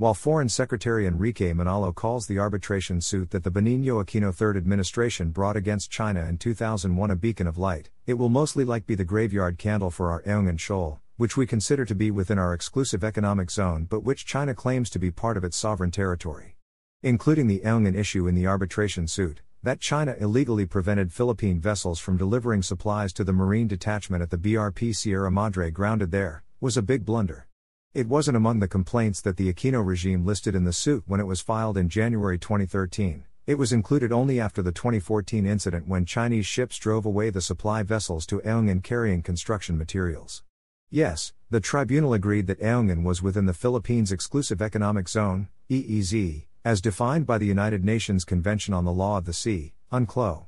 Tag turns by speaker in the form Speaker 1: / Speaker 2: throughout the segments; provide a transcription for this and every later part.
Speaker 1: While Foreign Secretary Enrique Manalo calls the arbitration suit that the Benigno Aquino Third administration brought against China in 2001 a beacon of light, it will mostly like be the graveyard candle for our Ayungin Shoal, which we consider to be within our exclusive economic zone but which China claims to be part of its sovereign territory. Including the Ayungin issue in the arbitration suit, that China illegally prevented Philippine vessels from delivering supplies to the Marine detachment at the BRP Sierra Madre grounded there, was a big blunder. It wasn't among the complaints that the Aquino regime listed in the suit when it was filed in January 2013. It was included only after the 2014 incident when Chinese ships drove away the supply vessels to Ayungin carrying construction materials. Yes, the tribunal agreed that Ayungin was within the Philippines Exclusive Economic Zone, EEZ, as defined by the United Nations Convention on the Law of the Sea, UNCLOS.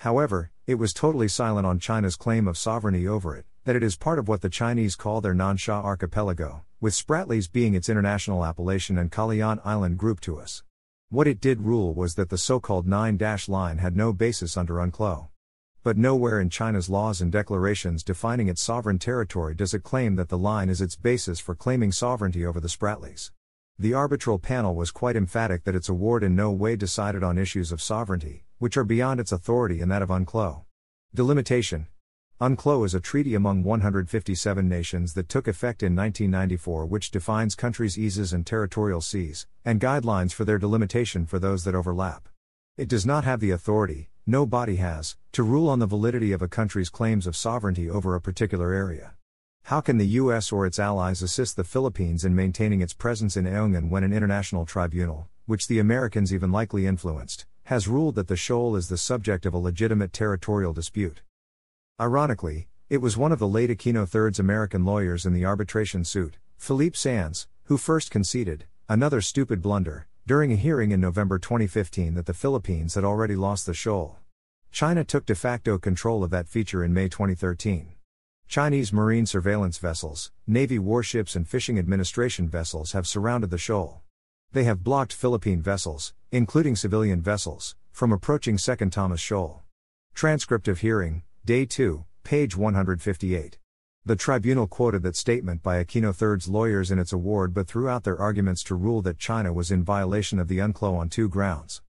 Speaker 1: However, it was totally silent on China's claim of sovereignty over it, that it is part of what the Chinese call their Nansha archipelago, with Spratlys being its international appellation and Kalayaan Island group to us. What it did rule was that the so called nine dash line had no basis under UNCLOS. But nowhere in China's laws and declarations defining its sovereign territory does it claim that the line is its basis for claiming sovereignty over the Spratlys. The arbitral panel was quite emphatic that its award in no way decided on issues of sovereignty, which are beyond its authority and that of UNCLOS. Delimitation, UNCLOS is a treaty among 157 nations that took effect in 1994, which defines countries' eases and territorial seas, and guidelines for their delimitation for those that overlap. It does not have the authority, no body has, to rule on the validity of a country's claims of sovereignty over a particular area. How can the U.S. or its allies assist the Philippines in maintaining its presence in Ayungin when an international tribunal, which the Americans even likely influenced, has ruled that the shoal is the subject of a legitimate territorial dispute? Ironically, it was one of the late Aquino III's American lawyers in the arbitration suit, Philippe Sands, who first conceded, another stupid blunder, during a hearing in November 2015 that the Philippines had already lost the shoal. China took de facto control of that feature in May 2013. Chinese marine surveillance vessels, Navy warships, and fishing administration vessels have surrounded the shoal. They have blocked Philippine vessels, including civilian vessels, from approaching Second Thomas Shoal. Transcript of hearing, Day 2, page 158. The tribunal quoted that statement by Aquino III's lawyers in its award but threw out their arguments to rule that China was in violation of the UNCLOS on two grounds.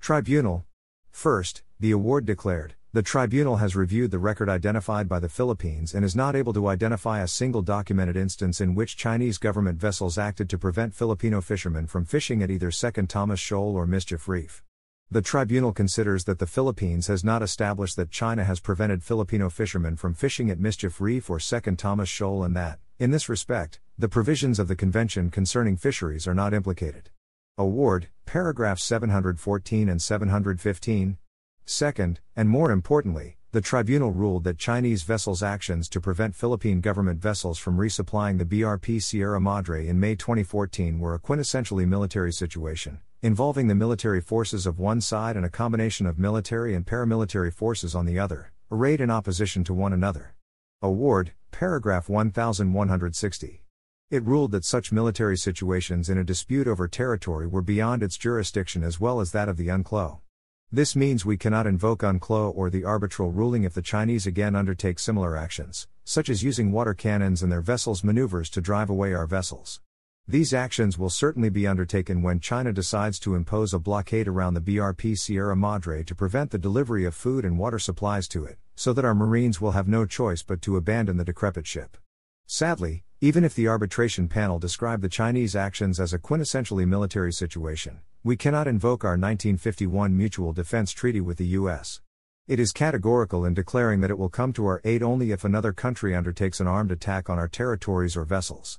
Speaker 1: Tribunal. First, the award declared, the tribunal has reviewed the record identified by the Philippines and is not able to identify a single documented instance in which Chinese government vessels acted to prevent Filipino fishermen from fishing at either Second Thomas Shoal or Mischief Reef. The tribunal considers that the Philippines has not established that China has prevented Filipino fishermen from fishing at Mischief Reef or Second Thomas Shoal and that, in this respect, the provisions of the Convention concerning fisheries are not implicated. Award, paragraphs 714 and 715. Second, and more importantly, the tribunal ruled that Chinese vessels' actions to prevent Philippine government vessels from resupplying the BRP Sierra Madre in May 2014 were a quintessentially military situation, involving the military forces of one side and a combination of military and paramilitary forces on the other, arrayed in opposition to one another. Award, paragraph 1160. It ruled that such military situations in a dispute over territory were beyond its jurisdiction as well as that of the UNCLOS. This means we cannot invoke UNCLOS or the arbitral ruling if the Chinese again undertake similar actions, such as using water cannons and their vessels' maneuvers to drive away our vessels. These actions will certainly be undertaken when China decides to impose a blockade around the BRP Sierra Madre to prevent the delivery of food and water supplies to it, so that our Marines will have no choice but to abandon the decrepit ship. Sadly, even if the arbitration panel described the Chinese actions as a quintessentially military situation, we cannot invoke our 1951 Mutual Defense Treaty with the U.S. It is categorical in declaring that it will come to our aid only if another country undertakes an armed attack on our territories or vessels.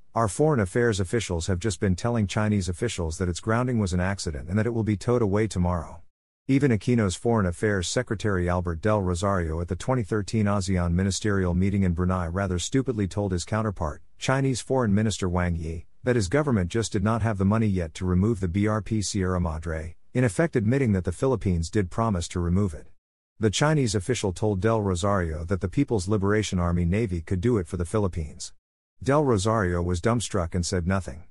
Speaker 1: our foreign affairs officials have just been telling Chinese officials that its grounding was an accident and that it will be towed away tomorrow. Even Aquino's Foreign Affairs Secretary Albert Del Rosario at the 2013 ASEAN ministerial meeting in Brunei rather stupidly told his counterpart, Chinese Foreign Minister Wang Yi, that his government just did not have the money yet to remove the BRP Sierra Madre, in effect admitting that the Philippines did promise to remove it. The Chinese official told Del Rosario that the People's Liberation Army Navy could do it for the Philippines. Del Rosario was dumbstruck and said nothing.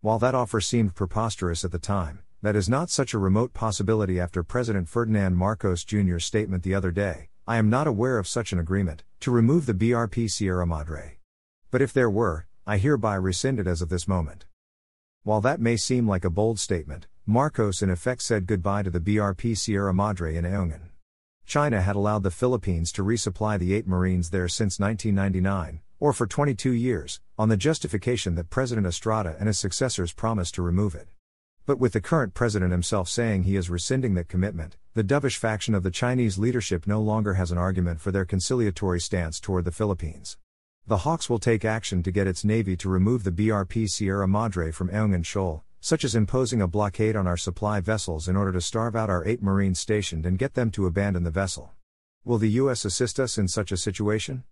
Speaker 1: While that offer seemed preposterous at the time, that is not such a remote possibility after President Ferdinand Marcos Jr.'s statement the other day I am not aware of such an agreement, to remove the BRP Sierra Madre. But if there were, I hereby rescind it as of this moment. While that may seem like a bold statement, Marcos in effect said goodbye to the BRP Sierra Madre in Ayungin. China had allowed the Philippines to resupply the eight Marines there since 1999, or for 22 years, on the justification that President Estrada and his successors promised to remove it. But with the current president himself saying he is rescinding that commitment, the dovish faction of the Chinese leadership no longer has an argument for their conciliatory stance toward the Philippines. The Hawks will take action to get its navy to remove the BRP Sierra Madre from Ayungin Shoal, such as imposing a blockade on our supply vessels in order to starve out our eight Marines stationed and get them to abandon the vessel. Will the U.S. assist us in such a situation?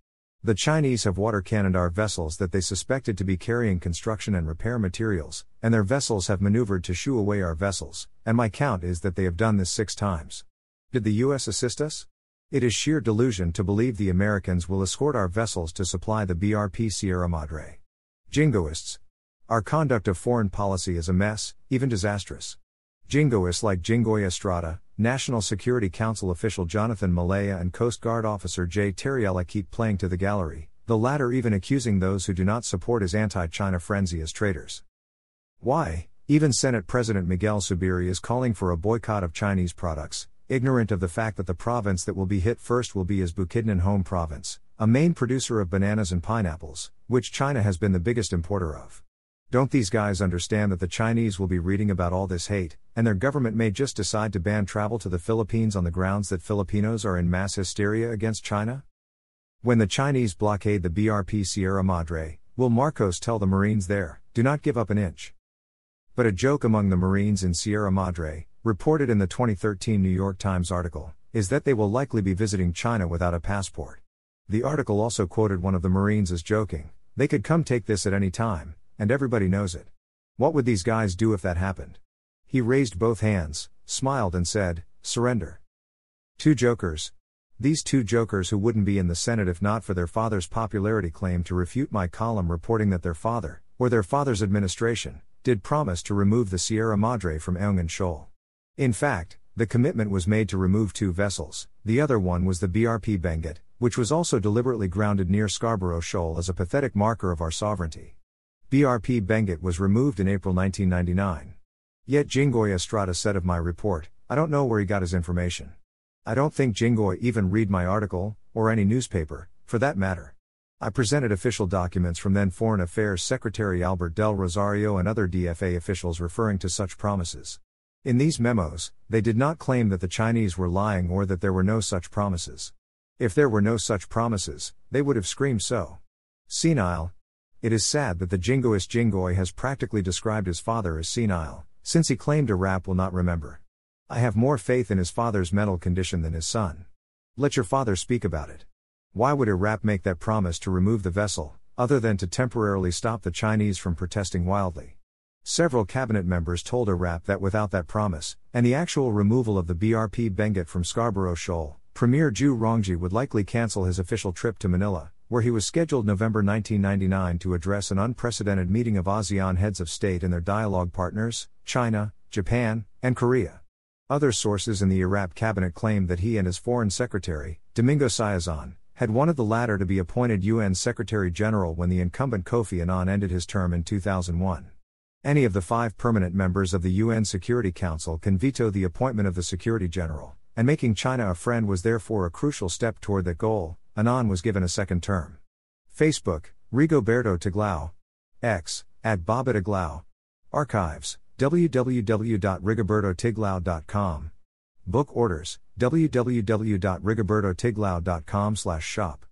Speaker 1: The Chinese have water cannoned our vessels that they suspected to be carrying construction and repair materials, and their vessels have maneuvered to shoo away our vessels, and my count is that they have done this six times. Did the US assist us? It is sheer delusion to believe the Americans will escort our vessels to supply the BRP Sierra Madre. Jingoists. Our conduct of foreign policy is a mess, even disastrous. Jingoists like Jinggoy Estrada, National Security Council official Jonathan Malaya and Coast Guard officer Jay Tarriela keep playing to the gallery, the latter even accusing those who do not support his anti China frenzy as traitors. Why? Even Senate President Miguel Zubiri is calling for a boycott of Chinese products, ignorant of the fact that the province that will be hit first will be his Bukidnon home province, a main producer of bananas and pineapples, which China has been the biggest importer of. Don't these guys understand that the Chinese will be reading about all this hate, and their government may just decide to ban travel to the Philippines on the grounds that Filipinos are in mass hysteria against China? When the Chinese blockade the BRP Sierra Madre, will Marcos tell the Marines there, do not give up an inch? But a joke among the Marines in Sierra Madre, reported in the 2013 New York Times article, is that they will likely be visiting China without a passport. The article also quoted one of the Marines as joking, they could come take this at any time, and everybody knows it. What would these guys do if that happened? He raised both hands, smiled, and said, Surrender. Two jokers. These two jokers who wouldn't be in the Senate if not for their father's popularity claim to refute my column reporting that their father, or their father's administration, did promise to remove the Sierra Madre from Ayungin Shoal. In fact, the commitment was made to remove two vessels, the other one was the BRP Benguet, which was also deliberately grounded near Scarborough Shoal as a pathetic marker of our sovereignty. BRP Benguet was removed in April 1999. Yet Jinggoy Estrada said of my report, I don't know where he got his information. I don't think Jinggoy even read my article, or any newspaper, for that matter. I presented official documents from then Foreign Affairs Secretary Albert Del Rosario and other DFA officials referring to such promises. In these memos, they did not claim that the Chinese were lying or that there were no such promises. If there were no such promises, they would have screamed so. Senile, it is sad that the jingoist Jinggoy has practically described his father as senile, since he claimed Erap will not remember. I have more faith in his father's mental condition than his son. Let your father speak about it. Why would Erap make that promise to remove the vessel, other than to temporarily stop the Chinese from protesting wildly. Several cabinet members told Erap that without that promise, and the actual removal of the BRP Benguet from Scarborough Shoal, Premier Zhu Rongji would likely cancel his official trip to Manila, where he was scheduled November 1999 to address an unprecedented meeting of ASEAN heads of state and their dialogue partners, China, Japan, and Korea. Other sources in the Erap cabinet claimed that he and his foreign secretary, Domingo Siazon, had wanted the latter to be appointed UN Secretary General when the incumbent Kofi Annan ended his term in 2001. Any of the five permanent members of the UN Security Council can veto the appointment of the Security General, and making China a friend was therefore a crucial step toward that goal. Annan was given a second term. Facebook, Rigoberto Tiglao. X, at Aglao. Archives, www.rigobertotiglao.com. Book orders, www.rigobertotiglao.com/shop.